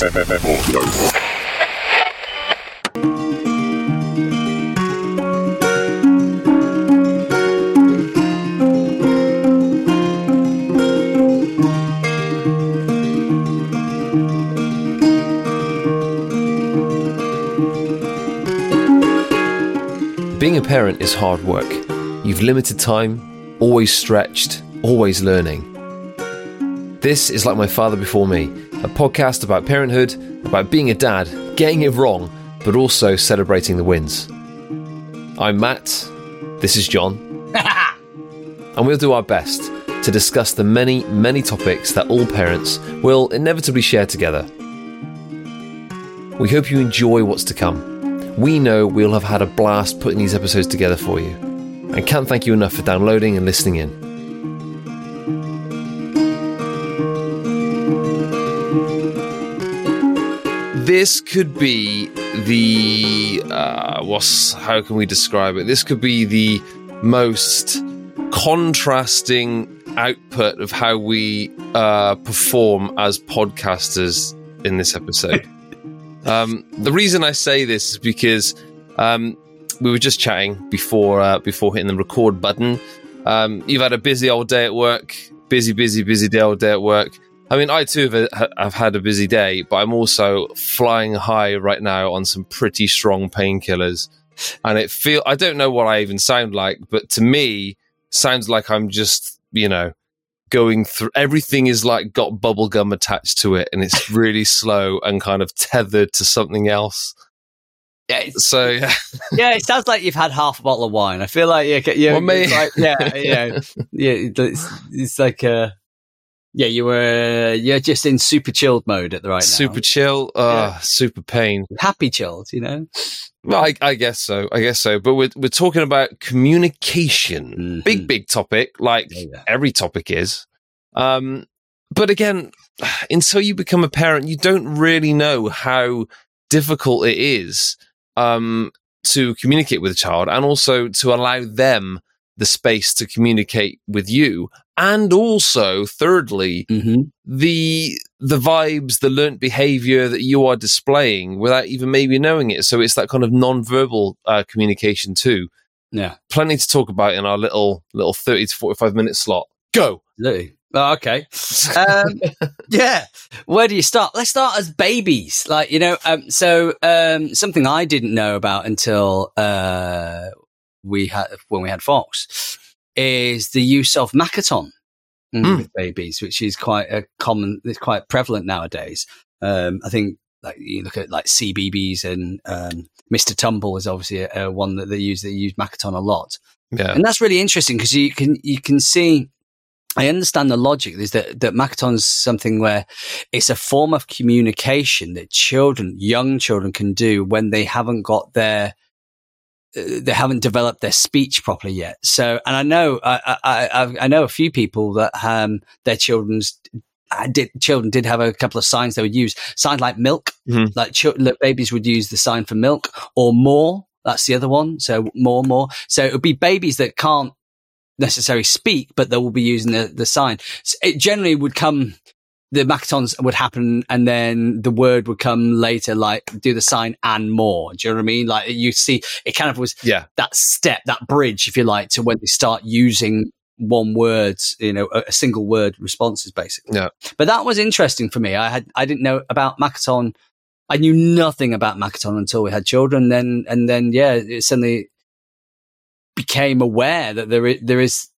Being a parent is hard work. You've limited time, always stretched, always learning. This is like My Father Before Me, a podcast about parenthood, about being a dad, getting it wrong, but also celebrating the wins. I'm Matt, this is John, and we'll do our best to discuss the many, many topics that all parents will inevitably share together. We hope you enjoy what's to come. We know we'll have had a blast putting these episodes together for you, and can't thank you enough for downloading and listening in. This could be the uh, what's how can we describe it? This could be the most contrasting output of how we uh, perform as podcasters in this episode. um, the reason I say this is because um, we were just chatting before uh, before hitting the record button. Um, you've had a busy old day at work, busy, busy, busy day old day at work. I mean, I too have, have had a busy day, but I'm also flying high right now on some pretty strong painkillers, and it feel I don't know what I even sound like, but to me, sounds like I'm just you know going through everything is like got bubble gum attached to it, and it's really slow and kind of tethered to something else. Yeah, So yeah, yeah, it sounds like you've had half a bottle of wine. I feel like you're Well, it's like, yeah, yeah, yeah. It's, it's like, uh, yeah, you were, you're just in super chilled mode at the right now. super chill, uh, super pain. happy chilled, you know. Well, I, I guess so. I guess so. But we're we're talking about communication, Mhm. big big topic, like Yeah, yeah. every topic is. Um, but again, until you become a parent, you don't really know how difficult it is um, to communicate with a child, and also to allow them the space to communicate with you, and also, thirdly, Mm-hmm. the the vibes, the learnt behavior that you are displaying without even maybe knowing it. So it's that kind of non-verbal uh, communication too. Yeah, Plenty to talk about in our little little thirty to forty-five minute slot. Go. absolutely. Oh, okay. Um, yeah. Where do you start? Let's start as babies. Like, you know, um, so, um, something I didn't know about until, uh, we had, when we had Fox is the use of Makaton mm, with babies, which is quite a common, it's quite prevalent nowadays. Um, I think like you look at like CBeebies and, um, Mr. Tumble is obviously a, a one that they use, they use Makaton a lot Yeah. and that's really interesting because you can you can see I understand the logic is that that Makaton's something where it's a form of communication that children, young children, can do when they haven't got their they haven't developed their speech properly yet. So, and I know I I, I, I know a few people that um their children's I did children did have a couple of signs they would use signs like milk, Mhm. like like babies would use the sign for milk or more. That's the other one. So more, more. So it would be babies that can't necessarily speak, but they will be using the, the sign. So it generally would come, the Makatons would happen and then the word would come later, like do the sign and more. Do you know what I mean? Like you see, it kind of was Yeah. that step, that bridge, if you like, to when they start using one word, you know, a, a single word responses basically. Yeah. But that was interesting for me. I had, I didn't know about Makaton. I knew nothing about Makaton until we had children. Then, and then, yeah, it suddenly became aware that there is, there is,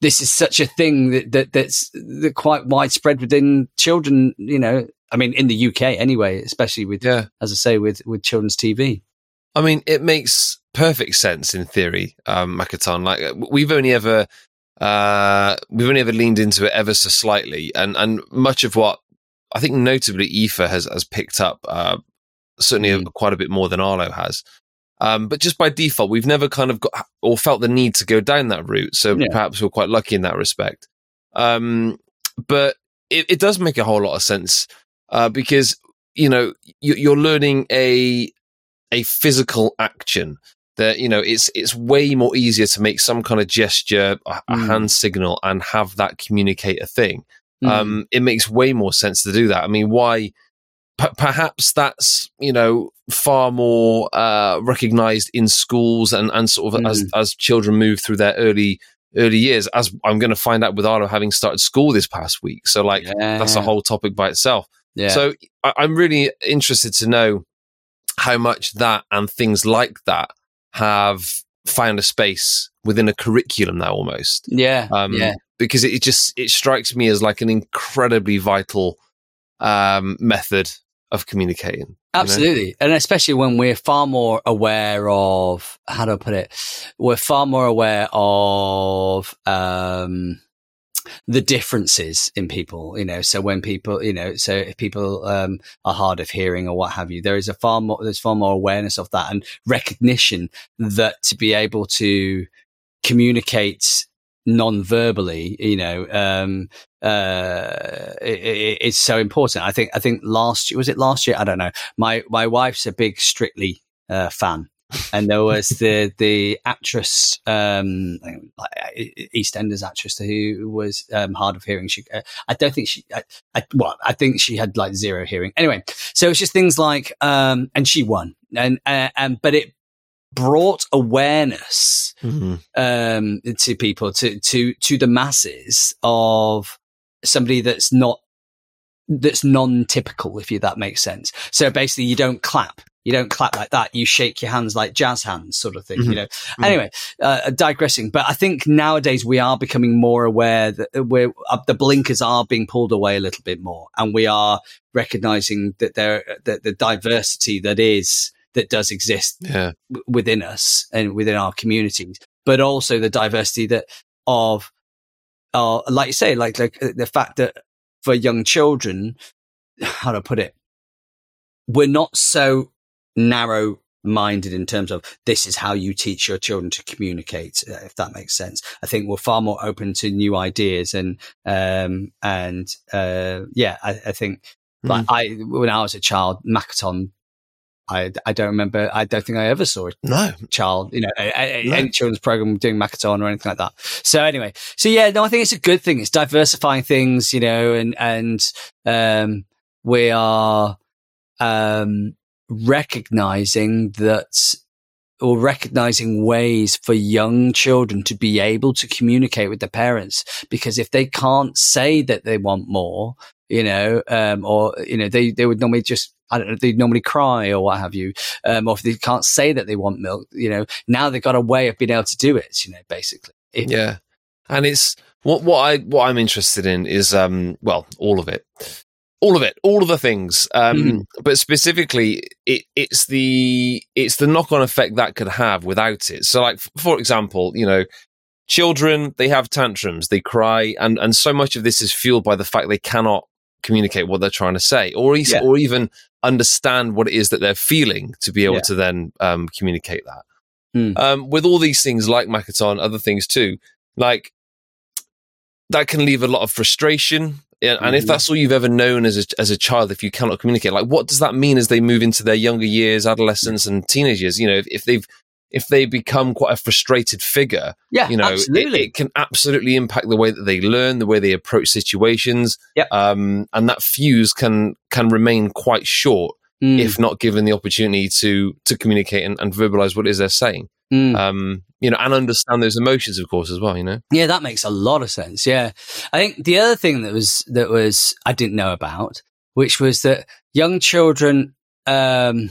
this is such a thing that, that that's that quite widespread within children, you know, I mean, in the UK anyway, especially with, Yeah. as I say, with, with children's TV. I mean, it makes perfect sense in theory, um, Makaton. Like uh, we've only ever, uh, we've only ever leaned into it ever so slightly, and and much of what I think, notably, Aoife has has picked up, uh, certainly Mm. quite a bit more than Arlo has. Um, but just by default, we've never kind of got or felt the need to go down that route. So Yeah. perhaps we're quite lucky in that respect. Um, but it, it does make a whole lot of sense uh, because you know you, you're learning a a physical action that you know it's it's way more easier to make some kind of gesture a, a Mm. hand signal and have that communicate a thing Mm. um it makes way more sense to do that i mean why p- perhaps that's you know far more uh, recognized in schools and and sort of mm. as as children move through their early early years as i'm going to find out with Arlo having started school this past week so like yeah. that's a whole topic by itself yeah. so I, i'm really interested to know how much that and things like that have found a space within a curriculum now almost yeah um, yeah because it just it strikes me as like an incredibly vital um, method of communicating. Absolutely. Know? And especially when we're far more aware of, how do I put it? We're far more aware of, um, the differences in people, you know, so when people, you know, so if people, um, are hard of hearing or what have you, there is a far more, there's far more awareness of that and recognition that to be able to communicate non-verbally you know um uh it, it, it's so important. I think i think last year was it last year? I don't know. My my wife's a big strictly uh fan. And there was the the actress um eastenders actress who was um hard of hearing. She uh, i don't think she I, I, well i think she had like zero hearing. Anyway so it's just things like um and she won. And uh, and but it brought awareness mm-hmm. um, to people, to to to the masses of somebody that's not that's non-typical, if you that makes sense. So basically, you don't clap. You don't clap like that. You shake your hands like jazz hands, sort of thing. Mm-hmm. You know. Mm-hmm. Anyway, uh, digressing. But I think nowadays we are becoming more aware that we're uh, the blinkers are being pulled away a little bit more, and we are recognizing that there that the diversity that is that does exist yeah. w- within us and within our communities, but also the diversity that of, uh, like you say, like, like uh, the fact that for young children, how to put it, we're not so narrow minded in terms of this is how you teach your children to communicate uh, if that makes sense i think we're far more open to new ideas and um and uh yeah i, I think mm. like i when i was a child Makaton I, I don't remember. I don't think I ever saw a no. child, you know, a, a, no. any children's program doing Makaton or anything like that. So anyway, so yeah, no, I think it's a good thing. It's diversifying things, you know, and and um, we are um, recognizing that or recognizing ways for young children to be able to communicate with their parents. Because if they can't say that they want more, you know, um, or, you know, they, they would normally just, I don't know, they'd normally cry or what have you. Um, or if they can't say that they want milk, you know, now they've got a way of being able to do it, you know, basically. If, yeah. And it's what, what I, what I'm interested in is, um, well, all of it all of it, all of the things. Um, mm. But specifically, it, it's the it's the knock on effect that could have without it. So, like for example, you know, children they have tantrums, they cry, and and so much of this is fueled by the fact they cannot communicate what they're trying to say, or yeah. or even understand what it is that they're feeling to be able yeah. to then um, communicate that. Mm. Um, with all these things like Makaton, other things too, like that can leave a lot of frustration and mm-hmm. if that's all you've ever known as a, as a child, if you cannot communicate, like what does that mean as they move into their younger years, adolescence, and teenage years? You know, if, if they've if they become quite a frustrated figure, yeah, you know, it, it, can absolutely impact the way that they learn, the way they approach situations. Yeah, um, and that fuse can can remain quite short mm. if not given the opportunity to to communicate and, and verbalize what it is they're saying. Mm. Um, you know, and understand those emotions, of course, as well. You know, yeah, that makes a lot of sense. Yeah, I think the other thing that was that was I didn't know about, which was that young children. Um,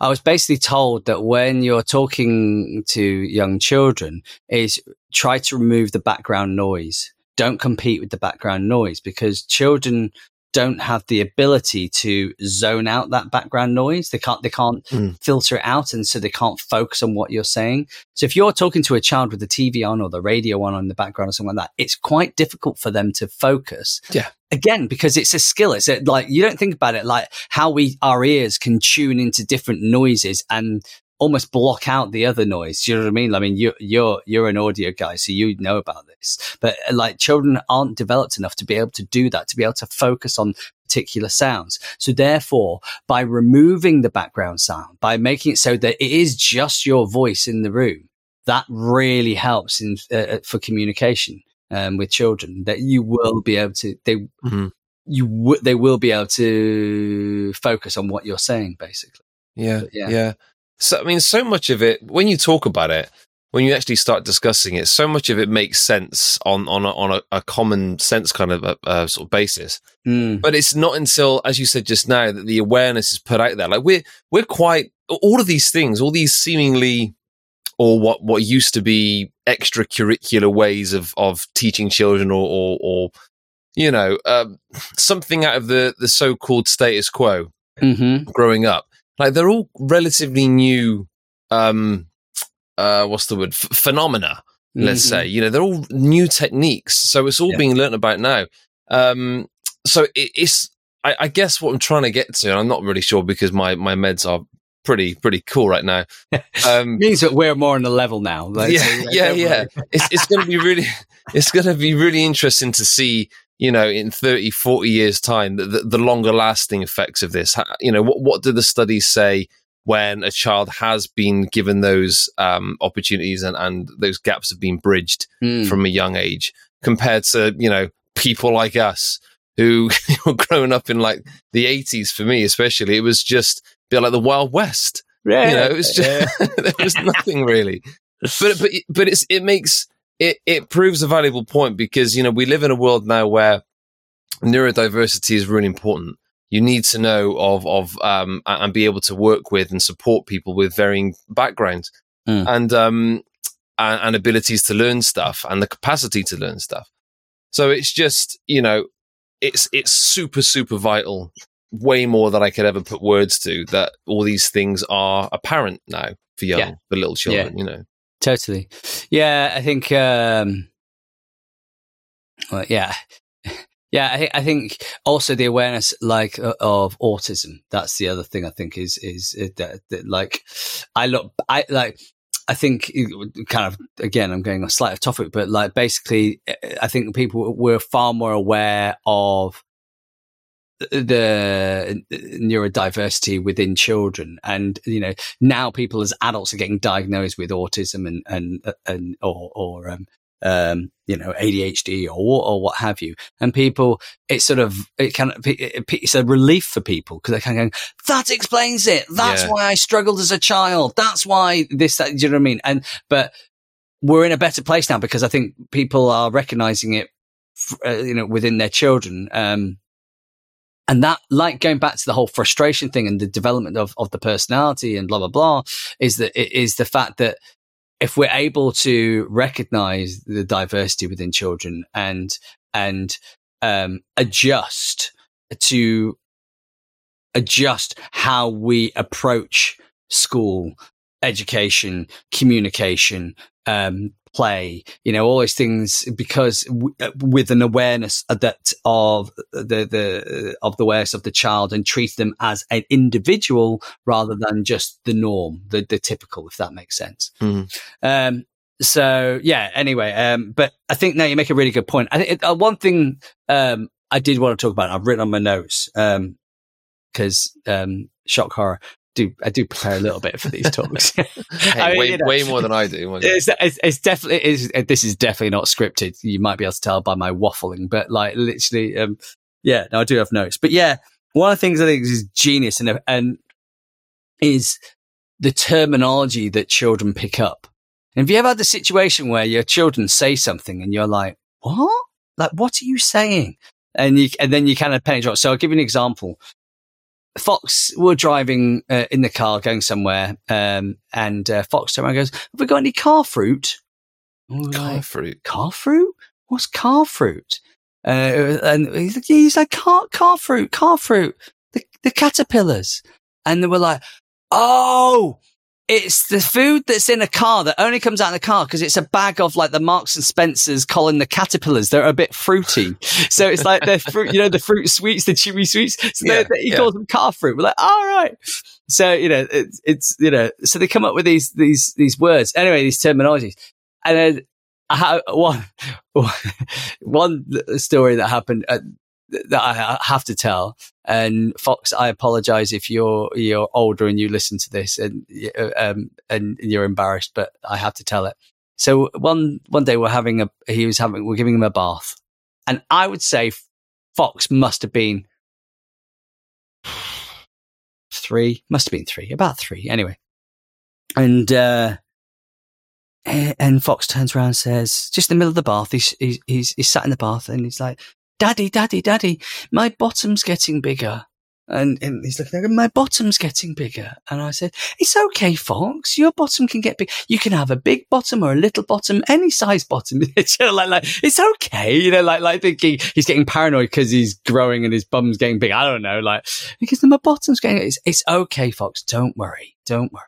I was basically told that when you're talking to young children, is try to remove the background noise. Don't compete with the background noise because children don't have the ability to zone out that background noise. They can't, they can't mm. filter it out. And so they can't focus on what you're saying. So if you're talking to a child with the TV on or the radio on in the background or something like that, it's quite difficult for them to focus. Yeah. Again, because it's a skill. It's a, like, you don't think about it like how we, our ears can tune into different noises and almost block out the other noise. Do you know what I mean? I mean, you, you're, you're an audio guy, so you know about this, but uh, like children aren't developed enough to be able to do that, to be able to focus on particular sounds. So therefore, by removing the background sound, by making it so that it is just your voice in the room, that really helps in, uh, uh for communication. Um, with children that you will be able to, they, mm-hmm you w- they will be able to focus on what you're saying, basically. Yeah, yeah. yeah, So I mean, so much of it when you talk about it, when you actually start discussing it, so much of it makes sense on on a, on a, a common sense kind of a, a sort of basis. Mm. But it's not until, as you said just now, that the awareness is put out there. Like we're we're quite all of these things, all these seemingly or what what used to be extracurricular ways of of teaching children or or, or you know um, something out of the the so called status quo hmm growing up. Like they're all relatively new. Um, uh, what's the word? F- phenomena. Let's Mhm. say you know they're all new techniques, so it's all Yeah. being learnt about now. Um, so it, it's I, I guess what I'm trying to get to, and I'm not really sure because my my meds are pretty pretty cool right now. Um, means that we're more on the level now. Like, yeah, so, yeah, yeah. It's it's going to be really it's going to be really interesting to see, you know, in 30, 40 years time the, the, longer lasting effects of this? You know, what what do the studies say when a child has been given those um, opportunities and and those gaps have been bridged Mm. from a young age compared to, you know, people like us who were growing up in like the 80s for me especially it was just a bit like the wild west yeah, you know, it was just there was nothing really. But but but it's it makes it it proves a valuable point because you know we live in a world now where neurodiversity is really important. You need to know of of um and be able to work with and support people with varying backgrounds Mm. and um and, and abilities to learn stuff and the capacity to learn stuff. So it's just you know it's it's super super vital way more than I could ever put words to that all these things are apparent now for young, Yeah. for little children, you know. Totally. Yeah, I think. Um, well, yeah, yeah. I think. I think also the awareness, like of autism. That's the other thing I think is is uh, that, that like I look. I like. I think kind of again. I'm going a slight off topic, but like basically, uh, I think people were far more aware of the neurodiversity within children. And you know now people as adults are getting diagnosed with autism and and and or or um um you know ADHD or or what have you. And people it's sort of it kind of it's a relief for people because they're kind of going that explains it. That's Yeah. why I struggled as a child. That's why this that do you know what I mean? And but we're in a better place now because I think people are recognizing it uh, you know within their children. Um and that like going back to the whole frustration thing and the development of, of the personality and blah blah blah is that it is the fact that if we're able to recognize the diversity within children and and um, adjust to adjust how we approach school education communication um, play, you know, all those things because w- uh, with an awareness that of the, the, of the awareness of the child and treat them as an individual rather than just the norm, the, the typical, if that makes sense. Mhm. Um, so yeah, anyway, um, but I think now you make a really good point. I think uh, one thing, um, I did want to talk about, I've written on my notes, um, cause, um, shock horror. Do I do prepare a little bit for these talks? Hey, I mean, way, you know, way more than I do. it's, it's, it's definitely it's, this is definitely not scripted. You might be able to tell by my waffling, but like literally, um, yeah, no, I do have notes. But yeah, one of the things I think is genius and and is the terminology that children pick up. And have you ever had the situation where your children say something and you're like, "What? Like, what are you saying?" And you and then you kind of drop. So I'll give you an example. Fox were driving uh, in the car going somewhere, um, and uh, Fox turned around and goes, "Have we got any car fruit?" And we were Car like, fruit. car fruit? What's car fruit? Uh, and he's like, he's like, car, car fruit, car fruit, the, the caterpillars. And they were like, oh, it's the food that's in a car that only comes out in the car because it's a bag of like the Marks and Spencers Colin the Caterpillars. They're a bit fruity. so it's like the fruit, you know, the fruit sweets, the chewy sweets. So Yeah, they- he yeah. calls them car fruit. We're like, all right. So, you know, it's, it's, you know, so they come up with these, these, these words. Anyway, these terminologies. And then I ha- one, one story that happened uh, that I have to tell. And Fox, I apologize if you're you're older and you listen to this and uh, um and you're embarrassed, but I have to tell it. So one one day we're having a he was having we're giving him a bath, and I would say Fox must have been three, must have been three, about three anyway. And, uh, and Fox turns around and says, just in the middle of the bath, he's, he's, he's sat in the bath and he's like, Daddy, Daddy, Daddy, my bottom's getting bigger. And, and he's looking at him, my bottom's getting bigger. And I said, it's okay, Fox. Your bottom can get big. You can have a big bottom or a little bottom, any size bottom. it's like, like, it's okay. You know, like, like thinking he's getting paranoid because he's growing and his bum's getting big. I don't know. Like, because my bottom's getting, it's, it's okay, Fox. Don't worry. Don't worry.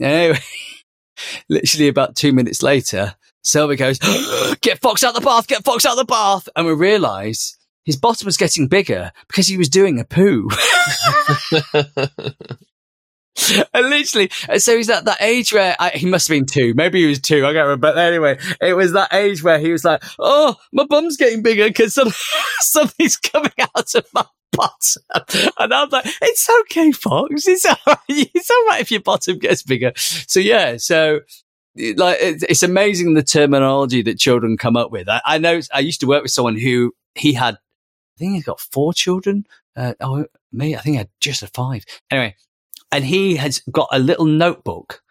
Anyway, literally about two minutes later, Sylvia goes, get Fox out the bath, get Fox out the bath. And we realize his bottom was getting bigger because he was doing a poo. and literally, so he's at that age where I, he must have been two. Maybe he was two. I can't remember. But anyway, it was that age where he was like, "Oh, my bum's getting bigger because some, something's coming out of my bottom." And I'm like, "It's okay, Fox. It's all right. It's all right if your bottom gets bigger." So yeah, so like it's amazing the terminology that children come up with. I, I know I used to work with someone who he had I think he's got four children. Uh, oh, me, I think I had just five. Anyway, and he has got a little notebook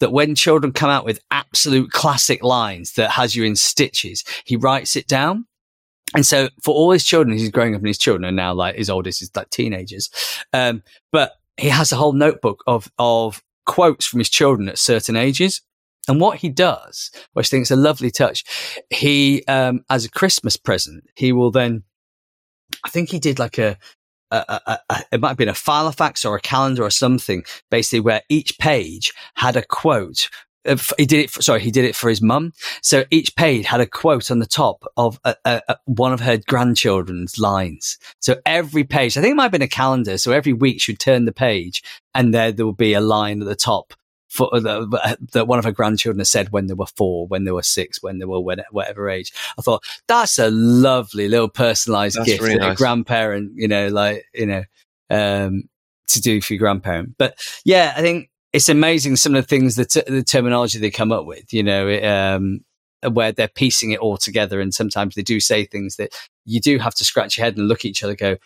that when children come out with absolute classic lines that has you in stitches, he writes it down. And so for all his children, he's growing up and his children are now like his oldest is like teenagers. Um, but he has a whole notebook of, of quotes from his children at certain ages. And what he does, which I think is a lovely touch, he, um, as a Christmas present, he will then I think he did like a, a, a, a, it might have been a Filofax or a calendar or something, basically where each page had a quote. He did it. For, sorry, he did it for his mum. So each page had a quote on the top of one of her grandchildren's lines. So every page, I think it might have been a calendar. So every week she'd turn the page, and there there would be a line at the top for uh, that one of her grandchildren has said when they were four, when they were six, when they were whatever age. I thought that's a lovely little personalized that's gift really nice. a grandparent, you know, like you know, um, to do for your grandparent. But yeah, I think it's amazing some of the things that t- the terminology they come up with. You know, it, um, where they're piecing it all together, and sometimes they do say things that you do have to scratch your head and look at each other, go,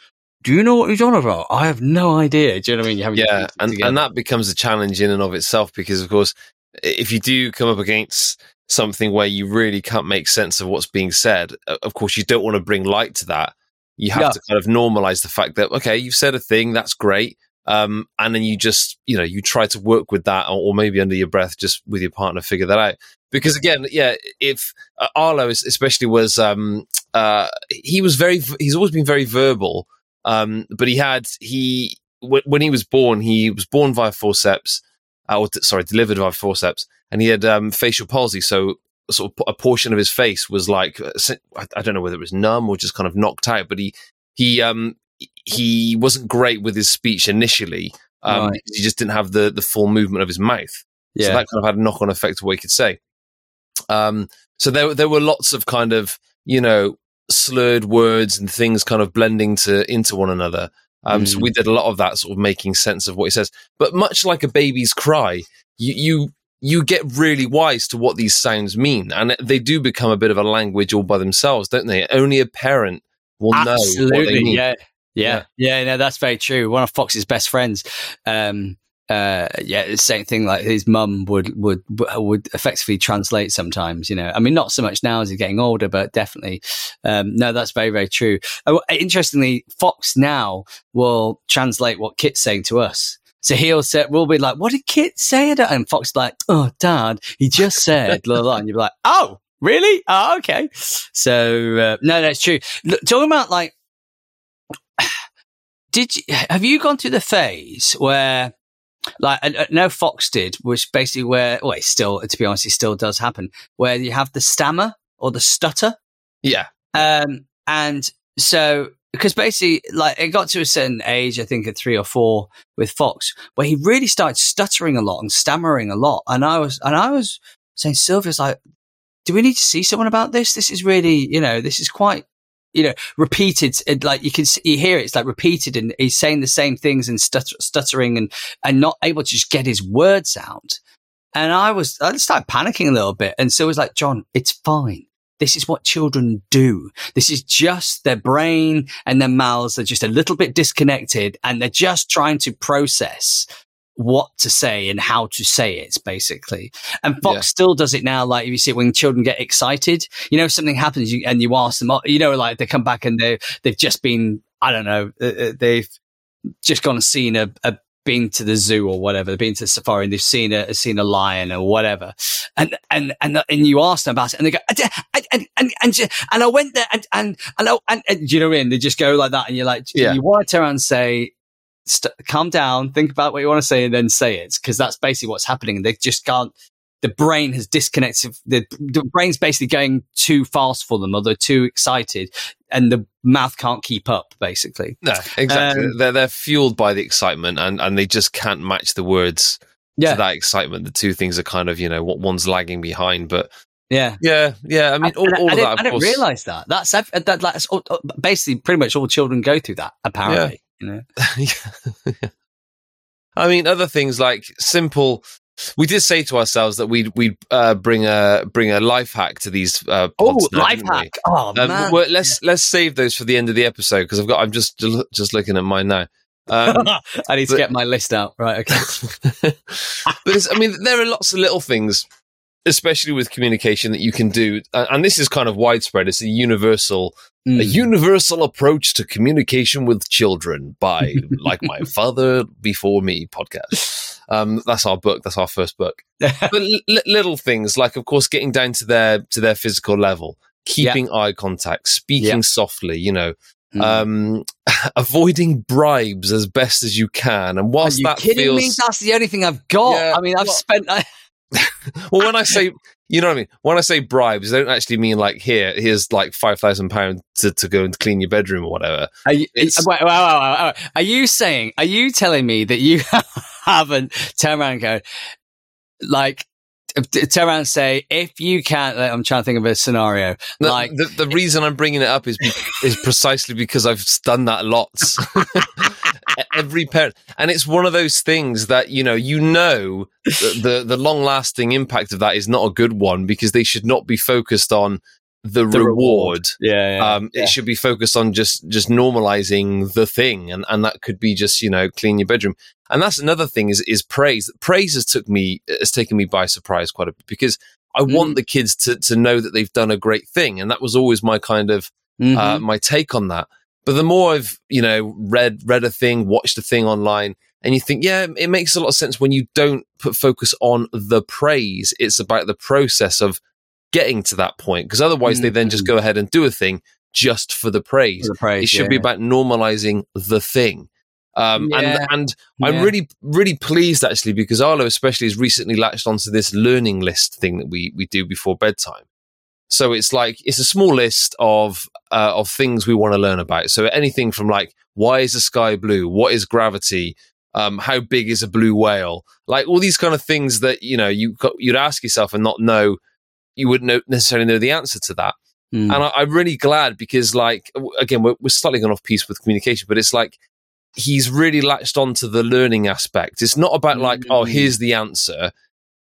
do you know what he's on about? I have no idea. Do you know what I mean? You have yeah, and, and that becomes a challenge in and of itself because, of course, if you do come up against something where you really can't make sense of what's being said, of course, you don't want to bring light to that. You have yeah. to kind of normalize the fact that, okay, you've said a thing, that's great. Um, and then you just, you know, you try to work with that or, or, maybe under your breath, just with your partner, figure that out. Because again, yeah, if uh, Arlo especially was, um, uh, he was very, he's always been very verbal um, but he had he w- when he was born, he was born via forceps, uh, or sorry, delivered via forceps, and he had um, facial palsy. So sort of a portion of his face was like uh, I don't know whether it was numb or just kind of knocked out. But he he um he wasn't great with his speech initially. Um, right. He just didn't have the the full movement of his mouth. Yeah. So that kind of had a knock on effect of what he could say. Um, so there there were lots of kind of you know slurred words and things kind of blending to into one another. Um, mm. So we did a lot of that, sort of making sense of what he says. But much like a baby's cry, you you you get really wise to what these sounds mean, and they do become a bit of a language all by themselves, don't they? Only a parent will Absolutely, know. Absolutely, yeah. Yeah, yeah, yeah, no, that's very true. One of Fox's best friends, um, uh, yeah, the same thing. Like his mum would would would effectively translate sometimes. You know, I mean, not so much now as he's getting older, but definitely. Um, no, that's very very true. Oh, interestingly, Fox now will translate what Kit's saying to us. So he'll say, we'll be like, what did Kit say? And Fox like, oh, dad, he just said, blah, blah, and you'll be like, oh, really? Oh, okay. So, uh, no, that's true. Look, talking about like, did you, have you gone through the phase where like no Fox did, which basically where well, it still to be honest, it still does happen where you have the stammer or the stutter. Yeah. Um, and so because basically, like it got to a certain age, I think at three or four with Fox, where he really started stuttering a lot and stammering a lot, and I was and I was saying, Sylvia's like, do we need to see someone about this? This is really, you know, this is quite you know, repeated, uh, like you can you hear it, it's like repeated and he's saying the same things and stutter, stuttering and, and not able to just get his words out. And I was, I started panicking a little bit. And so it was like, John, it's fine. this is what children do. This is just their brain and their mouths are just a little bit disconnected and they're just trying to process what to say and how to say it, basically. And Fox Yeah. still does it now. Like if you see it when children get excited, you know, something happens you, and you ask them, you know, like they come back and they they've just been, I don't know, uh, uh, they've just gone and seen a, a been to the zoo or whatever, they've been to the safari and they've seen a seen a lion or whatever, and and and and you ask them about it, and they go, and and and and, and, and I went there, and and and, I- and, and do you know what I mean? They just go like that, and you're like, Yeah. you want to turn around and say. St- calm down, think about what you want to say, and then say it because that's basically what's happening. They just can't. The brain has disconnected. The, the brain's basically going too fast for them, or they're too excited, and the mouth can't keep up. Basically, No, exactly. Um, they're they're fueled by the excitement, and and they just can't match the words yeah, to that excitement. The two things are kind of you know what one's lagging behind, but yeah. yeah, yeah. I mean, all, I, all I of that. I didn't realize that. That's that, that's all, basically pretty much all children go through that. Apparently, you know. I mean, other things like simple. We did say to ourselves that we'd we'd uh, bring a bring a life hack to these. Uh, Oh, now, life hack! Oh Um, man, well, let's let's save those for the end of the episode because I've got. I'm just just looking at mine now. Um, I need to get my list out. Right, okay. but I mean, there are lots of little things, especially with communication, that you can do, and this is kind of widespread. It's a universal, a Mm. universal approach to communication with children by, like my father before me podcast. Um, that's our book. That's our first book. But li- little things like, of course, getting down to their to their physical level, keeping eye contact, speaking Yeah. softly. You know. Mm. Um, avoiding bribes as best as you can, and Are whilst you that kidding feels me? That's the only thing I've got. Yeah, I mean, I've spent. I, well, when I say, you know what I mean? When I say bribes, I don't actually mean like, here, here's like £5,000 to, to go and clean your bedroom or whatever. are you, wait, wait, wait. Are you saying? Are you telling me that you haven't turned around and go like? Turn around and say, if you can't, I'm trying to think of a scenario. The, Like, the, the reason I'm bringing it up is, is precisely because I've done that lots. Every parent, and it's one of those things that you know, you know, the the, the long lasting impact of that is not a good one because they should not be focused on the, The reward. reward. yeah, yeah, um, yeah. it should be focused on just just normalizing the thing, and and that could be just you know clean your bedroom. And that's another thing is is praise. Praise has took me has taken me by surprise quite a bit because I Mm. want the kids to to know that they've done a great thing, and that was always my kind of Mhm. uh, my take on that. But the more I've you know read read a thing, watched a thing online, and you think, yeah, it makes a lot of sense when you don't put focus on the praise. It's about the process of getting to that point, because otherwise they then just go ahead and do a thing just for the praise. For the praise, it should yeah, be about normalizing the thing. Um, Yeah. and and I'm really really pleased actually because Arlo especially has recently latched onto this learning list thing that we we do before bedtime. So it's like it's a small list of uh, of things we want to learn about. So anything from like why is the sky blue? What is gravity? Um, how big is a blue whale? Like all these kind of things that you know you you'd ask yourself and not know. You wouldn't know, necessarily know the answer to that. Mm. And I, I'm really glad because, like, again, we're, we're slightly gone off piece with communication, but it's like he's really latched onto the learning aspect. It's not about like, oh, Mm. here's the answer.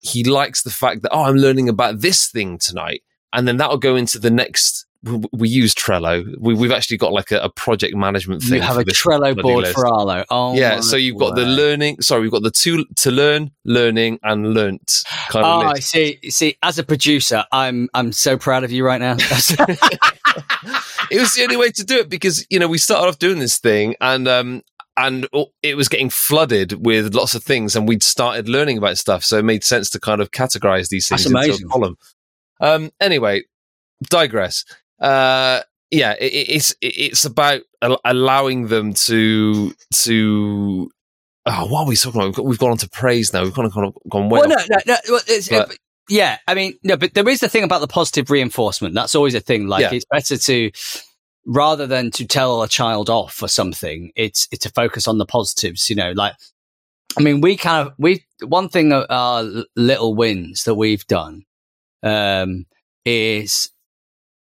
He likes the fact that, oh, I'm learning about this thing tonight. And then that'll go into the next. We, we use Trello. We, we've actually got like a, a project management thing. you have a Trello board list. for Arlo. Oh, yeah, so you've got the learning. Sorry, we've got the two to learn, learning, and learnt kind of Oh, I see. See, as a producer, I'm I'm so proud of you right now. it was the only way to do it because you know we started off doing this thing and um and it was getting flooded with lots of things and we'd started learning about stuff so it made sense to kind of categorize these things That's into a column um anyway digress uh yeah it, it's it's about al- allowing them to to oh what are we talking about we've, got, we've gone on to praise now we've kind of gone, gone way well, no, no, no. Well, it's, But- yeah, I mean, no, but there is the thing about the positive reinforcement. That's always a thing. Like, Yeah. it's better to rather than to tell a child off for something. It's it's to focus on the positives. You know, like I mean, we kind of we one thing our little wins that we've done um, is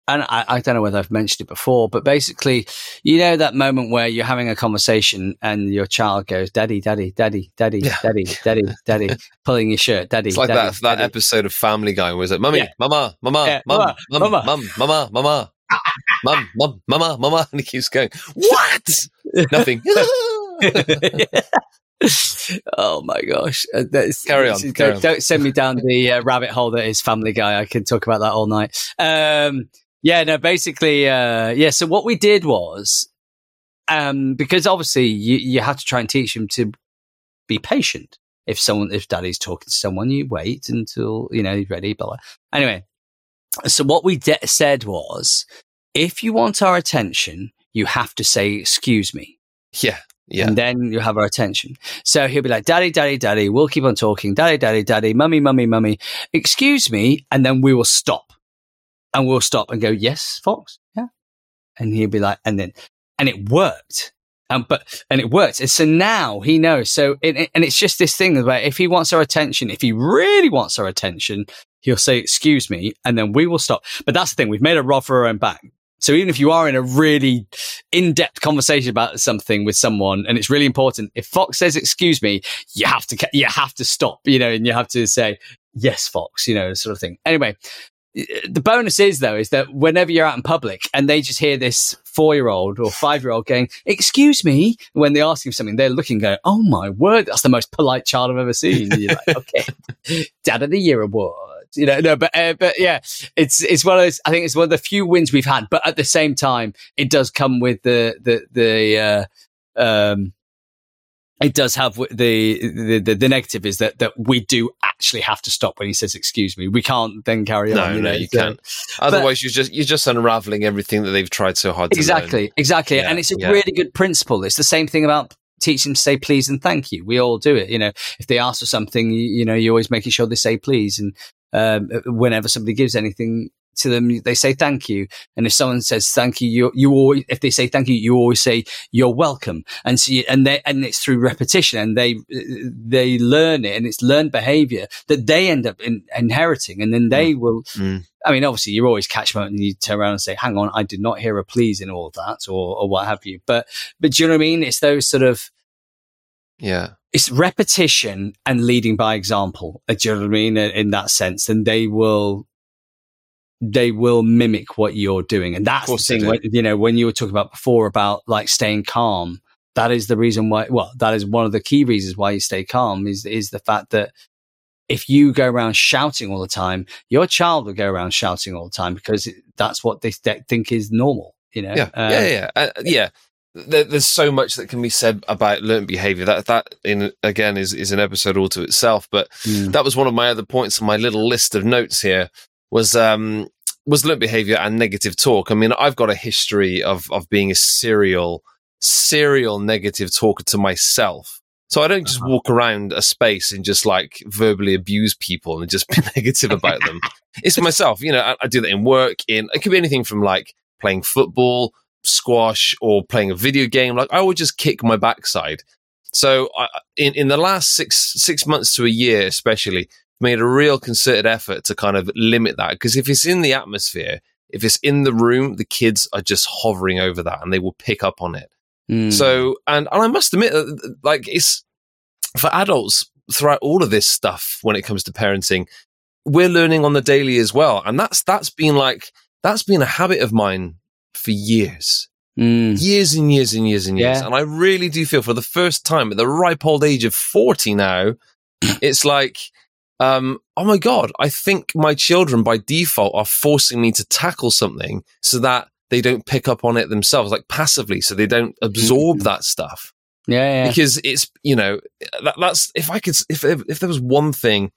and I, I, don't know whether I've mentioned it before, but basically, you know that moment where you're having a conversation and your child goes, "Daddy, daddy, daddy, daddy, yeah. daddy, daddy, daddy," pulling your shirt, "Daddy." It's like daddy, that that episode of Family Guy, was it? Mummy, yeah. mama, mama, yeah. mum, mum, mama, mum, mama, mama, mum, mum, mama, mama, and he keeps going, "What? Nothing." oh my gosh! Uh, carry on. Don't, on. don't, send me down the uh, rabbit hole that is Family Guy. I can talk about that all night. Um, yeah, no, basically, uh, yeah. So what we did was, um, because obviously you, you have to try and teach him to be patient. If someone, if daddy's talking to someone, you wait until, you know, he's ready, blah, blah. Anyway, so what we de- said was, if you want our attention, you have to say, excuse me. Yeah. Yeah. And then you have our attention. So he'll be like, Daddy, Daddy, Daddy. We'll keep on talking. Daddy, Daddy, Daddy. Mummy, Mummy, Mummy. Excuse me. And then we will stop and we'll stop and go, yes, Fox. Yeah. And he'll be like, and then, and it worked. Um, but, and it worked. And so now he knows. So, it, it, and it's just this thing where if he wants our attention, if he really wants our attention, he'll say, excuse me, and then we will stop. But that's the thing. We've made a rod for our own back. So even if you are in a really in-depth conversation about something with someone and it's really important, if Fox says, excuse me, you have to, you have to stop, you know, and you have to say, yes, Fox, you know, sort of thing. Anyway, eh, the bonus is though is that whenever you're out in public and they just hear this four year old or five year old going excuse me when they ask you something they're looking going oh my word that's the most polite child i've ever seen and you're like okay dad of the year award you know no but uh, but yeah it's it's one of those i think it's one of the few wins we've had but at the same time it does come with the the the uh, um it does have the, the, the negative is that that we do actually have to stop when he says excuse me. We can't then carry no, on you no know, you so, can't. Otherwise but, you're just you're just unraveling everything that they've tried so hard to exactly learn. exactly yeah, and it's a yeah. really good principle. It's the same thing about teaching to say please and thank you. We all do it you know. If they ask for something you, you know you're always making sure they say please and um, whenever somebody gives anything to them, they say thank you. And if someone says thank you, you, you always, if they say thank you, you always say you're welcome. And so, you, and they, and it's through repetition and they, they learn it and it's learned behavior that they end up in, inheriting. And then they mm. will, mm. I mean, obviously you're always catch them and you turn around and say, hang on, I did not hear a please in all that or, or what have you. But, but do you know what I mean? It's those sort of, yeah. It's repetition and leading by example. Do you know what I mean? In that sense, and they will they will mimic what you're doing. And that's the thing, when, you know, when you were talking about before about like staying calm, that is the reason why, well, that is one of the key reasons why you stay calm is, is the fact that if you go around shouting all the time, your child will go around shouting all the time because that's what they th- think is normal, you know? Yeah. Um, yeah. Yeah. Uh, yeah. There, there's so much that can be said about learned behavior. That that in again is is an episode all to itself. But mm. that was one of my other points on my little list of notes here was um, was learned behavior and negative talk. I mean, I've got a history of of being a serial serial negative talker to myself. So I don't just uh-huh. walk around a space and just like verbally abuse people and just be negative about them. It's myself, you know. I, I do that in work. In it could be anything from like playing football, squash, or playing a video game. Like I would just kick my backside. So I, in in the last six six months to a year, especially, made a real concerted effort to kind of limit that. Because if it's in the atmosphere, if it's in the room, the kids are just hovering over that and they will pick up on it. Mm. So, and, and I must admit, like, it's for adults throughout all of this stuff when it comes to parenting, we're learning on the daily as well. And that's, that's been like, that's been a habit of mine for years. Mm. Years and years and years and years. Yeah. And I really do feel for the first time at the ripe old age of 40 now, it's like, um, oh my God, I think my children by default are forcing me to tackle something so that they don't pick up on it themselves, like passively, so they don't absorb mm-hmm. that stuff. Yeah, yeah, Because it's, you know, that, that's, if I could, if, if, if there was one thing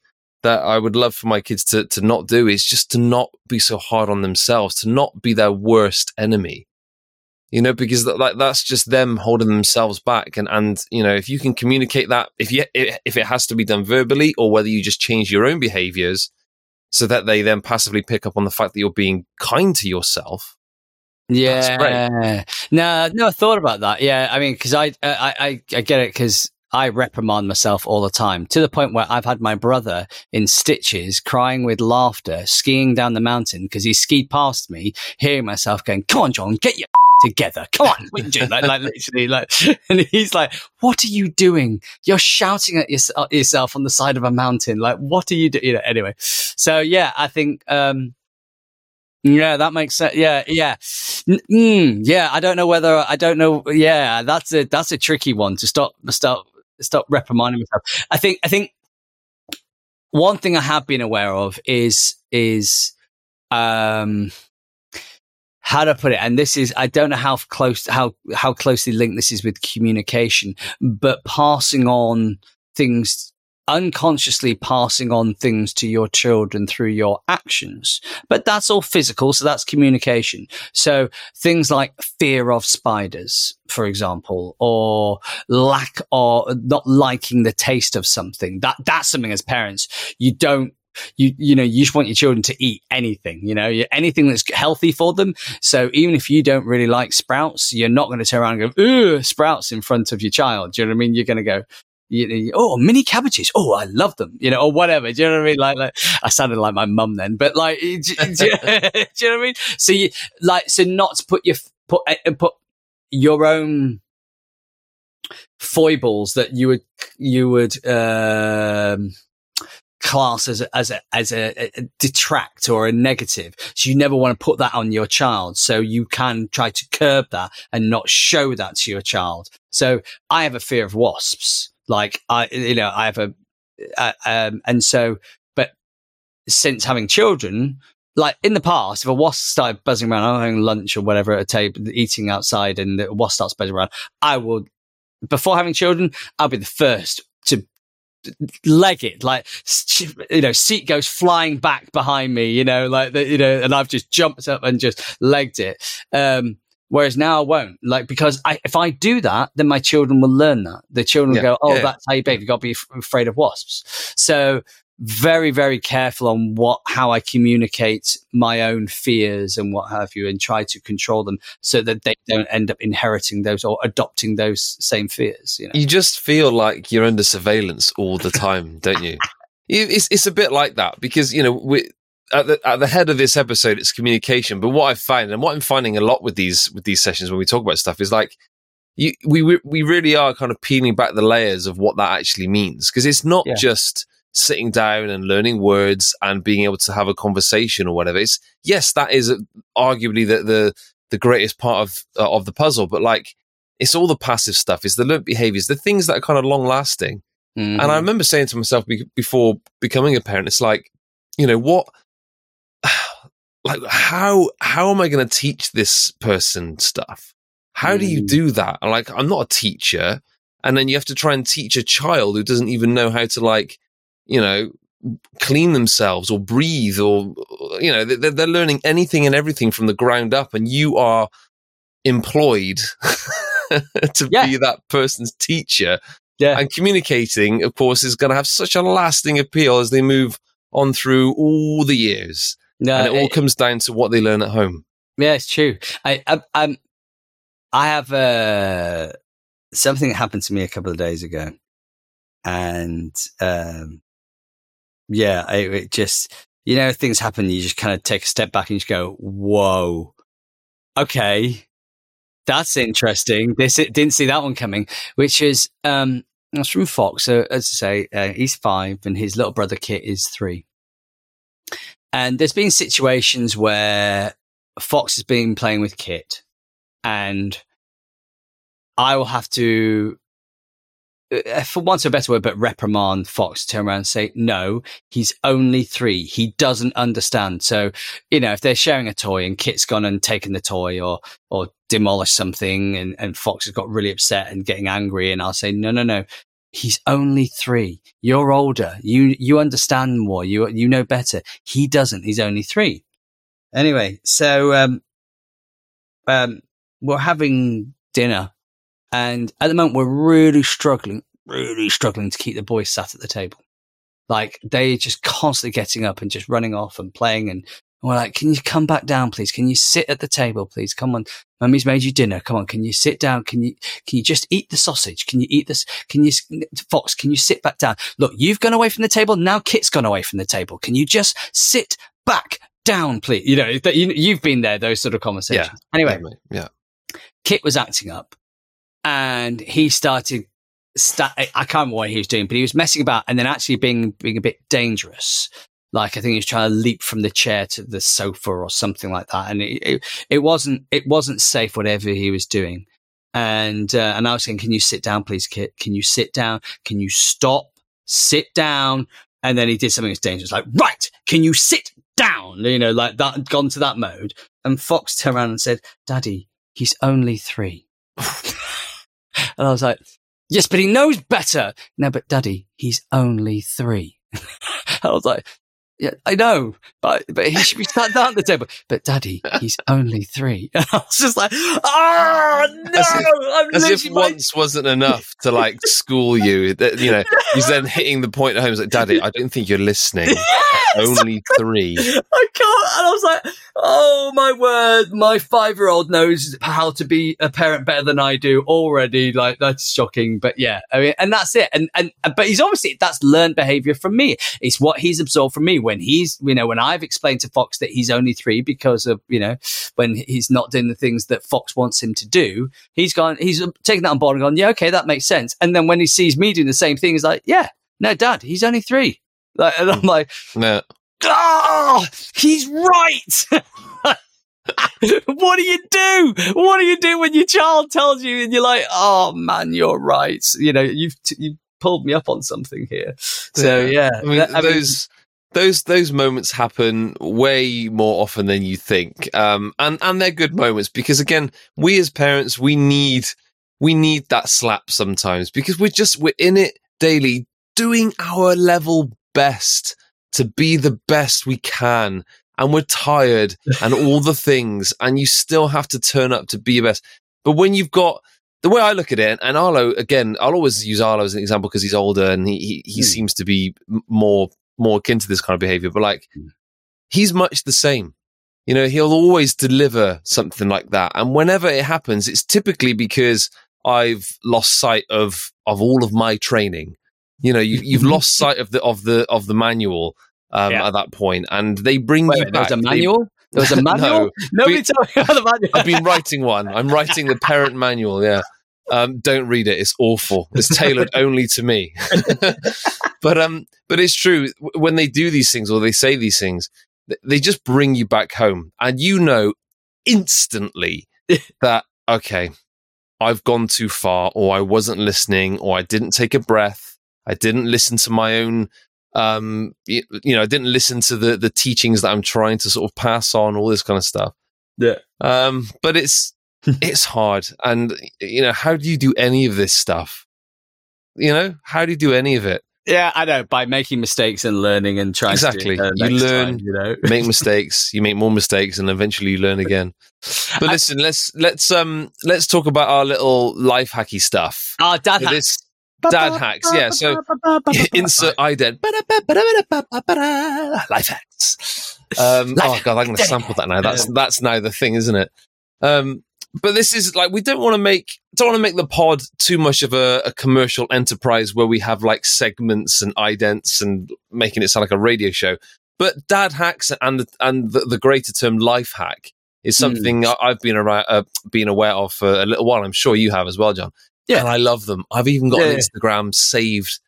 that I would love for my kids to, to not do is just to not be so hard on themselves, to not be their worst enemy you know, because that, like that's just them holding themselves back. And, and, you know, if you can communicate that, if you, if it has to be done verbally or whether you just change your own behaviors so that they then passively pick up on the fact that you're being kind to yourself. Yeah. No, no, I thought about that. Yeah. I mean, cause I, uh, I, I, I get it. Cause I reprimand myself all the time to the point where I've had my brother in stitches, crying with laughter, skiing down the mountain because he skied past me, hearing myself going, "Come on, John, get your together. Come on, like, like literally, like, and he's like, "What are you doing? You're shouting at your, yourself on the side of a mountain. Like, what are you doing?" You know, anyway, so yeah, I think, um, yeah, that makes sense. Yeah, yeah, mm, yeah. I don't know whether I don't know. Yeah, that's a that's a tricky one to stop stop stop reprimanding myself. I think I think one thing I have been aware of is is um how to put it and this is i don't know how close how how closely linked this is with communication but passing on things unconsciously passing on things to your children through your actions. But that's all physical so that's communication. So things like fear of spiders for example or lack or not liking the taste of something. That that's something as parents you don't you you know you just want your children to eat anything you know anything that's healthy for them. So even if you don't really like sprouts you're not going to turn around and go ooh sprouts in front of your child. Do you know what i mean? You're going to go you know, oh, mini cabbages. Oh, I love them, you know, or whatever. Do you know what I mean? Like, like I sounded like my mum then, but like, do, do, do, you know what I mean? So you like, so not to put your, put, uh, put your own foibles that you would, you would, um, class as a, as a, as a, a, detract or a negative. So you never want to put that on your child. So you can try to curb that and not show that to your child. So I have a fear of wasps. Like I, you know, I have a, uh, um, and so, but since having children, like in the past, if a wasp started buzzing around, I'm having lunch or whatever at a table, eating outside, and the wasp starts buzzing around, I will, before having children, I'll be the first to leg it. Like you know seat goes flying back behind me you know like the, you know and i've just jumped up and just legged it. Um Whereas now I won't, like, because I, if I do that, then my children will learn that. The children will go, oh, yeah. that's how you behave. You've got to be f- afraid of wasps. So very, very careful on what, how I communicate my own fears and what have you and try to control them so that they don't end up inheriting those or adopting those same fears. You, know? you just feel like you're under surveillance all the time, don't you? It's, it's a bit like that because, you know, we, at the, at the head of this episode, it's communication. But what I find, and what I'm finding a lot with these with these sessions when we talk about stuff, is like you, we we really are kind of peeling back the layers of what that actually means because it's not yeah. just sitting down and learning words and being able to have a conversation or whatever. It's yes, that is arguably the the, the greatest part of uh, of the puzzle, but like it's all the passive stuff. It's the learned behaviors, the things that are kind of long lasting. Mm-hmm. And I mm-hmm. remember saying to myself be- before becoming a parent, it's like, you know, what like how how am I going to teach this person stuff? How do you mm. do that? Like I'm not a teacher, and then you have to try and teach a child who doesn't even know how to like, you know, clean themselves or breathe or you know they're, they're learning anything and everything from the ground up, and you are employed to yeah. be that person's teacher. Yeah, and communicating, of course, is going to have such a lasting appeal as they move on through all the years. No, and it all comes down to what they learn at home. Yeah, it's true. I, I, I'm, I have uh, something that happened to me a couple of days ago, and um, yeah, I, it just you know things happen. You just kind of take a step back and you just go, "Whoa, okay, that's interesting." This didn't see that one coming. Which is um, that's from Fox. So as I say, uh, he's five, and his little brother Kit is three. And there's been situations where Fox has been playing with Kit, and I will have to, uh, for want of a better word, but reprimand Fox, to turn around and say, no, he's only three. He doesn't understand. So, you know, if they're sharing a toy and Kit's gone and taken the toy or, or demolished something and, and Fox has got really upset and getting angry, and I'll say, no, no, no, he's only three. You're older. You you understand more. You you know better. He doesn't. He's only three. Anyway, so um, um, we're having dinner, and at the moment we're really struggling, really struggling to keep the boys sat at the table. Like they're just constantly getting up and just running off and playing and we're like, can you come back down, please? Can you sit at the table, please? Come on. Mummy's made you dinner. Come on. Can you sit down? Can you, can you just eat the sausage? Can you eat this? Can you, Fox, can you sit back down? Look, you've gone away from the table. Now Kit's gone away from the table. Can you just sit back down, please? You know, you, you've been there, those sort of conversations. Yeah. Anyway, yeah. Kit was acting up and he started sta- I can't remember what he was doing, but he was messing about and then actually being being a bit dangerous. Like I think he was trying to leap from the chair to the sofa or something like that, and it it, it wasn't it wasn't safe whatever he was doing. And uh, and I was saying, can you sit down, please, Kit? Can you sit down? Can you stop? Sit down. And then he did something that's dangerous, like right. Can you sit down? You know, like that. Gone to that mode. And Fox turned around and said, "Daddy, he's only three. and I was like, Yes, but he knows better. No, but daddy, he's only three. I was like, yeah, I know, but but he should be sat down at the table. But daddy, he's only three. And I was just like, oh no! As if, as if once wasn't enough to like school you. That you know, he's then hitting the point at home. He's like, Daddy, I don't think you're listening. Yes! Only three. I can't. And I was like, oh my word, my five year old knows how to be a parent better than I do already. Like that's shocking. But yeah, I mean, and that's it. And and but he's obviously that's learned behavior from me. It's what he's absorbed from me when he's, you know, when I've explained to Fox that he's only three because of, you know, when he's not doing the things that Fox wants him to do, he's gone, he's taken that on board and gone, yeah, okay, that makes sense. And then when he sees me doing the same thing, he's like, yeah, no, dad, he's only three. Like, and I'm hmm. like, no. oh, ah, he's right. what do you do? What do you do when your child tells you and you're like, oh man, you're right. You know, you've, t- you've pulled me up on something here. So yeah, I mean, I those, those those moments happen way more often than you think, um, and and they're good moments because again, we as parents we need we need that slap sometimes because we're just we're in it daily, doing our level best to be the best we can, and we're tired and all the things, and you still have to turn up to be your best. But when you've got the way I look at it, and Arlo again, I'll always use Arlo as an example because he's older and he he, he mm. seems to be more more akin to this kind of behavior, but like mm. he's much the same. You know, he'll always deliver something like that. And whenever it happens, it's typically because I've lost sight of, of all of my training. You know, you, you've lost sight of the, of the, of the manual, um, yeah. at that point and they bring Wait, you back. There's a manual? There was a manual? no, Nobody told me about the manual. I've been writing one. I'm writing the parent manual. Yeah. Um, don't read it. It's awful. It's tailored only to me. but um, but it's true. When they do these things or they say these things, they just bring you back home, and you know instantly that okay, I've gone too far, or I wasn't listening, or I didn't take a breath. I didn't listen to my own. Um, you, you know, I didn't listen to the the teachings that I'm trying to sort of pass on. All this kind of stuff. Yeah. Um, but it's it's hard. And, you know, how do you do any of this stuff? You know, how do you do any of it? Yeah, I know. By making mistakes and learning and trying exactly. to you learn, time, you know, make mistakes, you make more mistakes, and eventually you learn again. But listen, let's let's um let's talk about our little life hacky stuff. Our dad so hacks. Dad hacks, yeah. So insert ident. Life hacks. Um, oh god, I'm going to sample that now. That's that's now the thing, isn't it? Um, but this is like we don't want to make don't want to make the pod too much of a, a, commercial enterprise where we have like segments and idents and making it sound like a radio show. But dad hacks and the, and the, the greater term life hack is hmm. something mm. I've been around, uh, been aware of for a little while. I'm sure you have as well, John. Yeah, and I love them. I've even got yeah, an Instagram saved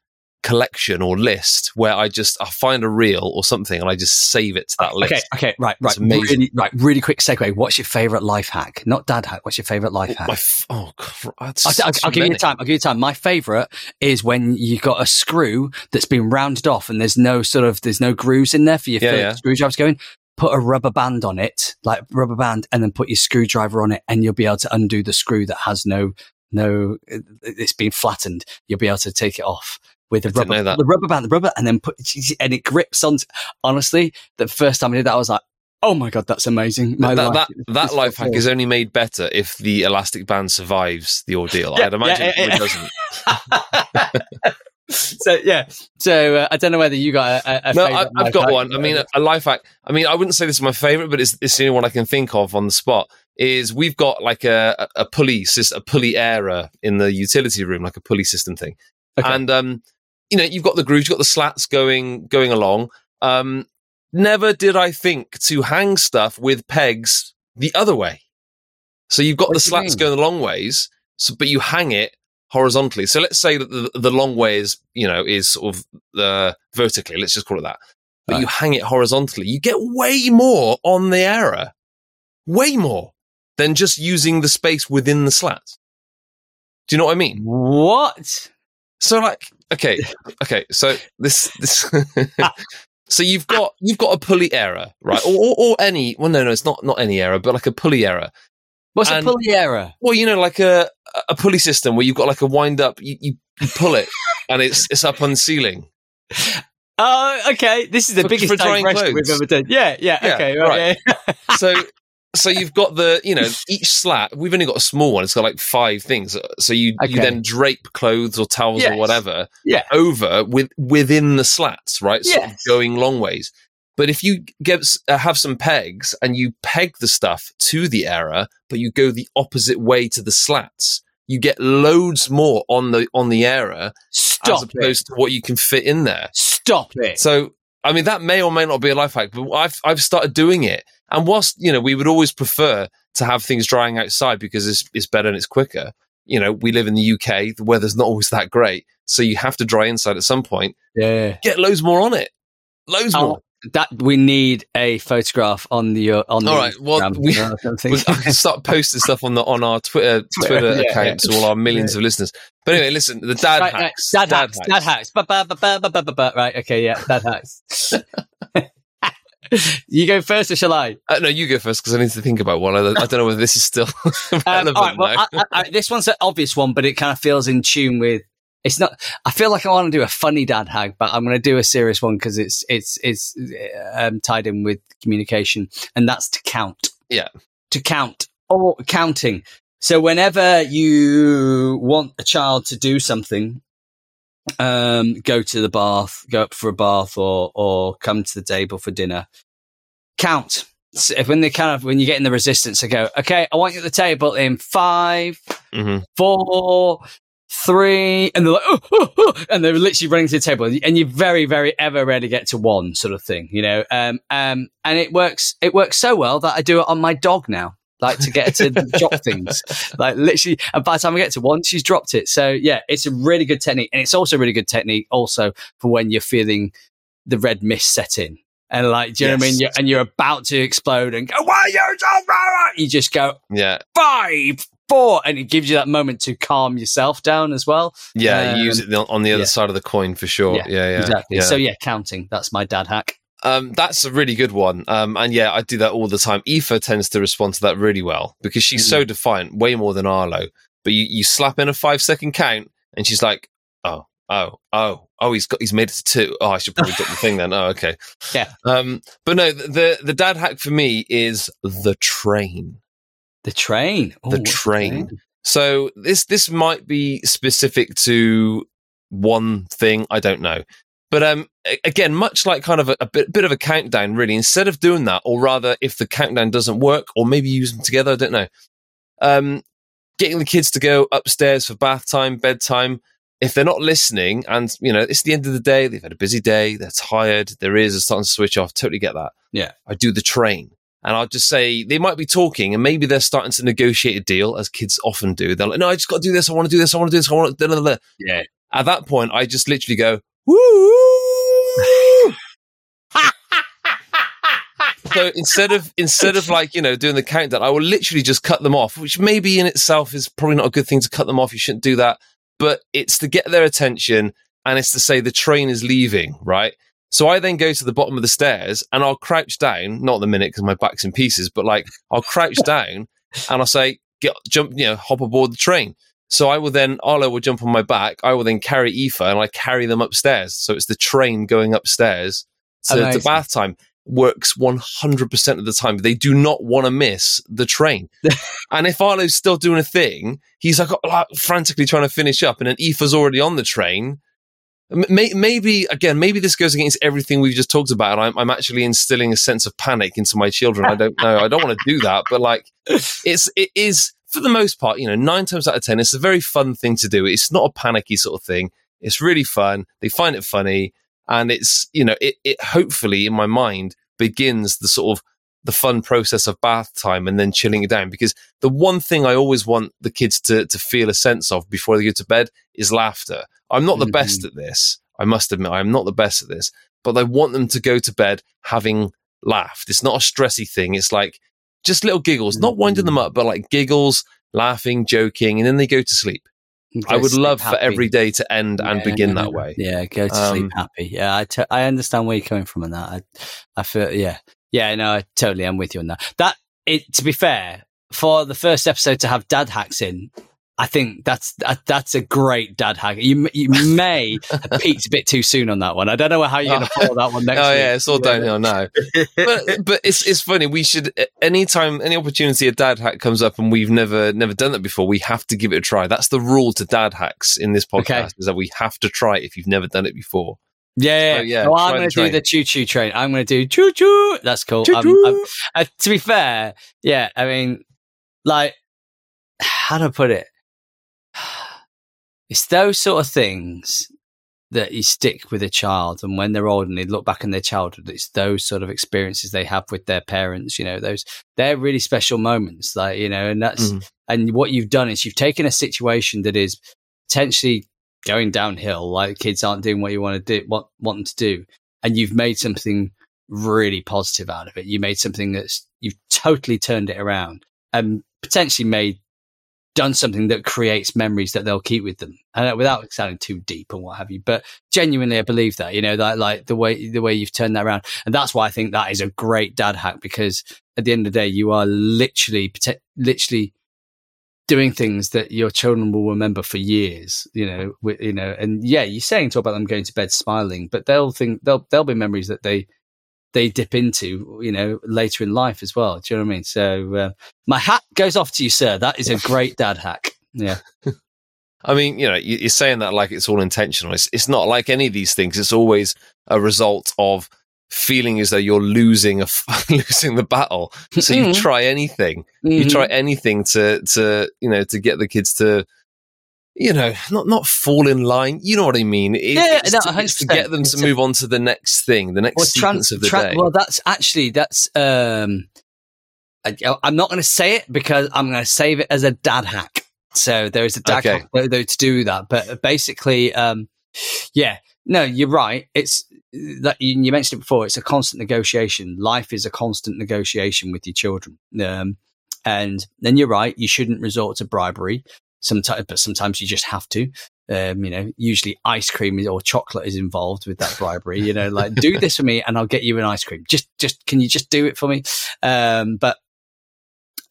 collection or list where I just I find a reel or something and I just save it to that list. Okay, okay, right, right, really, right. Really quick segue. What's your favorite life hack? Not dad hack. What's your favorite life oh, hack? F- oh, God, I'll, I'll, I'll give you time. I'll give you time. My favorite is when you've got a screw that's been rounded off and there's no sort of there's no grooves in there for your yeah, yeah. screwdrivers going. Put a rubber band on it, like rubber band, and then put your screwdriver on it, and you'll be able to undo the screw that has no no it's been flattened. You'll be able to take it off with the rubber, the rubber band, the rubber, and then put, and it grips on. Honestly, the first time I did that, I was like, oh my God, that's amazing. My that, life, that, that life hack is only made better if the elastic band survives the ordeal. Yeah, I'd imagine yeah, yeah, it doesn't. so yeah. So uh, I don't know whether you got a, a no. I, I've life got one. I mean, a, a life hack. I mean, I wouldn't say this is my favorite, but it's, it's the only one I can think of on the spot. Is we've got like a, a pulley a pulley airer in the utility room, like a pulley system thing, Okay. and um, you know, you've got the grooves, you've got the slats going going along. Um, never did I think to hang stuff with pegs the other way. So you've got What the slats mean? going the long ways, so, but you hang it horizontally. So let's say that the, the long way is, you know, is sort of uh, vertically. Let's just call it that. But Right. you hang it horizontally. You get way more on the airer, way more than just using the space within the slats. Do you know what I mean? what? So like, okay, okay. So this, this, ah. so you've got, you've got a pulley airer, right? Or, or, or any, well, no, no, it's not, not any airer, but like a pulley airer. What's And- a pulley airer? Well, you know, like a, a pulley system where you've got like a wind up, you, you, you pull it and it's, it's up on the ceiling. Oh, okay. This is the For- biggest for digression we've ever done. Yeah, yeah, Yeah, okay, right. Yeah. So, so you've got the, you know, each slat, we've only got a small one. It's got like five things. So you, Okay. you then drape clothes or towels or whatever Yeah. over with, within the slats, right? Sort of Yes. going long ways. But if you get, uh, have some pegs and you peg the stuff to the airer, but you go the opposite way to the slats, you get loads more on the, on the airer as Stop it. opposed to what you can fit in there. Stop it. So, I mean, that may or may not be a life hack, but I've I've started doing it. And whilst you know, we would always prefer to have things drying outside because it's it's better and it's quicker. You know, we live in the UK; the weather's not always that great, so you have to dry inside at some point. yeah. Get loads more on it, loads Oh, more. that we need a photograph on the uh, on the All right, well, we- or. We- I can start posting stuff on the on our Twitter Twitter Yeah, account to all our millions of listeners. But anyway, listen, the dad Right, right, hacks, Dad, hacks, dad hacks. Ba, ba, ba, ba, ba, ba, ba, ba. Right, okay, yeah, dad hacks. you go first, or shall I? Uh, no, you go first because I need to think about one. I, I don't know whether this is still Um, relevant. well. I, I, this one's an obvious one, but it kind of feels in tune with. It's not. I feel like I want to do a funny dad hack, but I'm going to do a serious one because it's it's it's um, tied in with communication, and that's to count. Yeah. to count or counting. So whenever you want a child to do something, um, go to the bath, go up for a bath, or or come to the table for dinner, count. So if when they kind of when you get in the resistance, they go, okay, I want you at the table in five, Mhm. four, three, and they're like, oh, oh, oh, and they're literally running to the table, and you very, very ever rarely get to one sort of thing, you know. Um, um, and it works. It works so well that I do it on my dog now. Like to get her to drop things, like literally. And by the time I get to one, she's dropped it. So yeah, it's a really good technique, and it's also a really good technique also for when you're feeling the red mist set in. And like, do you know what I mean? Yes. You're, and you're about to explode and go, why are you so blah?" You just go, Yeah, five, four, and it gives you that moment to calm yourself down as well. yeah. Um, you use it on the other yeah. side of the coin for sure. Yeah, Yeah, yeah, exactly. yeah. So yeah, counting. That's my dad hack. Um, that's a really good one. Um, and yeah, I do that all the time. Aoife tends to respond to that really well because she's Mm. so defiant, way more than Arlo. But you, you slap in a five second count and she's like, oh, oh, oh, oh, he's got, he's made it to two. Oh, I should probably drop the thing then. Oh, okay. Yeah. Um, but no, the, the, dad hack for me is the train. The train. Oh, The train. So this this might be specific to one thing. I don't know, but um, again, much like kind of a, a bit bit of a countdown, really. Instead of doing that, or rather, if the countdown doesn't work, or maybe use them together, I don't know. Um, getting the kids to go upstairs for bath time, bedtime. If they're not listening, and you know it's the end of the day, they've had a busy day, they're tired, their ears are starting to switch off. Totally get that. Yeah. I do the train. And I'll just say they might be talking and maybe they're starting to negotiate a deal, as kids often do. They're like, no, I just got to do this. I want to do this. I want to do this. I want to. Yeah. At that point, I just literally go, woo. so instead of instead of like you know doing the countdown, I will literally just cut them off, which maybe in itself is probably not a good thing to cut them off. You shouldn't do that, but it's to get their attention and it's to say the train is leaving, right? So I then go to the bottom of the stairs and I'll crouch down, not the minute because my back's in pieces, but like I'll crouch down and I'll say, get, jump, you know, hop aboard the train. So I will then, Arlo will jump on my back. I will then carry Aoife and I carry them upstairs. So it's the train going upstairs to, to Amazing. bath time. Works 100% of the time. They do not want to miss the train. and if Arlo's still doing a thing, he's like, oh, like frantically trying to finish up. And then Aoife's already on the train May, maybe again, maybe this goes against everything we've just talked about. I'm, I'm actually instilling a sense of panic into my children. I don't know. I don't want to do that, but like, it's it is for the most part. You know, nine times out of ten, it's a very fun thing to do. It's not a panicky sort of thing. It's really fun. They find it funny, and it's you know, it it hopefully in my mind begins the sort of the fun process of bath time and then chilling it down. Because the one thing I always want the kids to, to feel a sense of before they go to bed is laughter. I'm not the mm-hmm. best at this. I must admit, I'm not the best at this, but I want them to go to bed having laughed. It's not a stressy thing. It's like just little giggles, mm-hmm. not winding them mm-hmm. up, but like giggles, laughing, joking, and then they go to sleep. Go I would love happy. for every day to end yeah, and begin that way. Yeah, go to um, sleep happy. Yeah, I, t- I understand where you're coming from on that. I, I feel, yeah, yeah, no, I totally am with you on that. That it, to be fair, for the first episode to have dad hacks in, I think that's that, that's a great dad hack. You you may have peaked a bit too soon on that one. I don't know how you're going to oh. follow that one next. oh week. yeah, it's all downhill now. but but it's it's funny. We should anytime any opportunity a dad hack comes up and we've never never done that before, we have to give it a try. That's the rule to dad hacks in this podcast okay. is that we have to try it if you've never done it before. Yeah, yeah. So, yeah well, I'm going to do the choo choo train. I'm going to do choo choo. That's cool. Um, I'm, I'm, um, uh, to be fair, yeah, I mean, like, how do I put it? It's those sort of things that you stick with a child, and when they're old and they look back in their childhood, it's those sort of experiences they have with their parents. You know, those they're really special moments. Like you know, and that's mm. and what you've done is you've taken a situation that is potentially going downhill, like kids aren't doing what you want to do, what want them to do, and you've made something really positive out of it. You made something that's you've totally turned it around and potentially made done something that creates memories that they'll keep with them, and without sounding too deep and what have you. But genuinely, I believe that you know that like the way the way you've turned that around, and that's why I think that is a great dad hack because at the end of the day, you are literally literally doing things that your children will remember for years, you know, you know, and yeah, you're saying talk about them going to bed smiling, but they'll think they'll they'll be memories that they they dip into, you know, later in life as well. Do you know what I mean? So uh, my hat goes off to you, sir. That is a great dad hack. Yeah. I mean, you know, you're saying that like it's all intentional. It's, it's not like any of these things. It's always a result of feeling as though you're losing a losing the battle. So you mm-hmm. try anything. Mm-hmm. You try anything to to you know to get the kids to you know not not fall in line. You know what I mean? It, yeah, it's, no, to, it's to get them to move on to the next thing, the next well, sequence of the day. Well, that's actually that's. um I, I'm not going to say it because I'm going to save it as a dad hack. So there is a dad okay. hack though to do that, but basically, um, yeah, no, you're right. It's that you mentioned it before. It's a constant negotiation. Life is a constant negotiation with your children. Um, and then you're right. You shouldn't resort to bribery. Sometimes, but sometimes you just have to. Um, you know, usually ice cream or chocolate is involved with that bribery. You know, like do this for me and I'll get you an ice cream. Just, just can you just do it for me? Um, but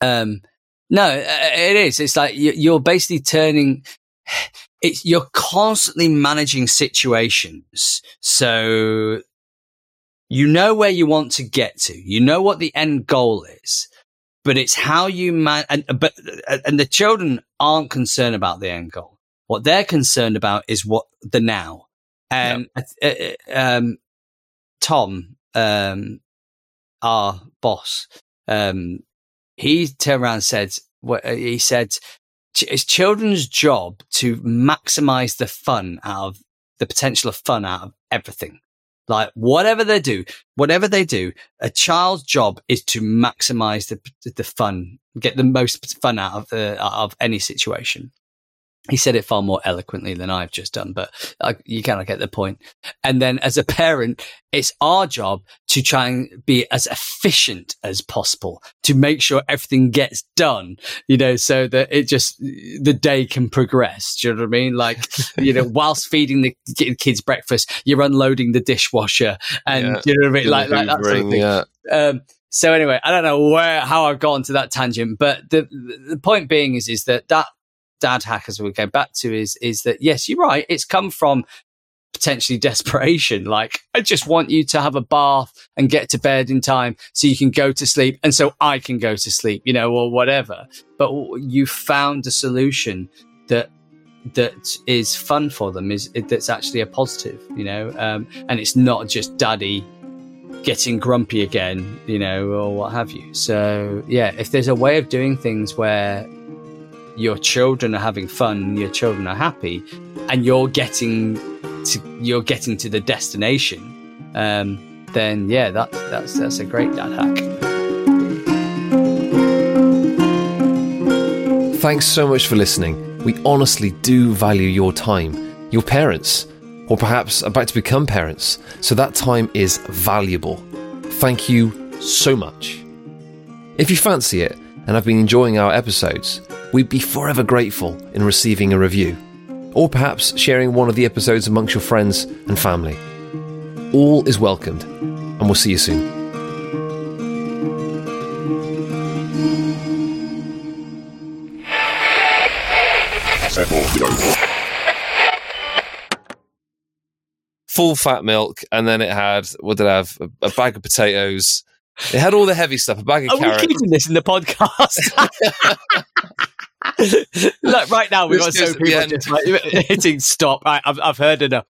um, no, it is. It's like you're basically turning it's you're constantly managing situations. So you know where you want to get to. You know what the end goal is, but it's how you man, and, but, and the children aren't concerned about the end goal. What they're concerned about is what the now. And, yep. uh, um, Tom, um, our boss, um, he turned around and said, he said, it's children's job to maximize the fun out of the potential of fun out of everything. Like whatever they do, whatever they do, a child's job is to maximize the the fun, get the most fun out of the out of any situation he said it far more eloquently than I've just done, but uh, you kind of get the point. And then as a parent, it's our job to try and be as efficient as possible to make sure everything gets done, you know, so that it just, the day can progress. Do you know what I mean? Like, you know, whilst feeding the kids breakfast, you're unloading the dishwasher and yeah. you know what I mean? Like, like that sort of thing. Yeah. Um, so anyway, I don't know where, how I've gone to that tangent, but the, the point being is, is that that dad hackers we go back to is is that yes, you're right. It's come from potentially desperation. Like, I just want you to have a bath and get to bed in time so you can go to sleep and so I can go to sleep, you know, or whatever. But you found a solution that that is fun for them is that's actually a positive, you know, um, and it's not just daddy getting grumpy again, you know, or what have you. So yeah, if there's a way of doing things where your children are having fun, your children are happy, and you're getting to you're getting to the destination, um, then yeah, that, that's that's a great dad hack. Thanks so much for listening. We honestly do value your time, your parents, or perhaps about to become parents, so that time is valuable. Thank you so much. If you fancy it and have been enjoying our episodes, we'd be forever grateful in receiving a review, or perhaps sharing one of the episodes amongst your friends and family. All is welcomed, and we'll see you soon. Full fat milk, and then it had what did it have? A, a bag of potatoes. It had all the heavy stuff. A bag of Are carrots. we keeping this in the podcast? Look, right now we've got so people just like hitting stop. I, I've, I've heard enough.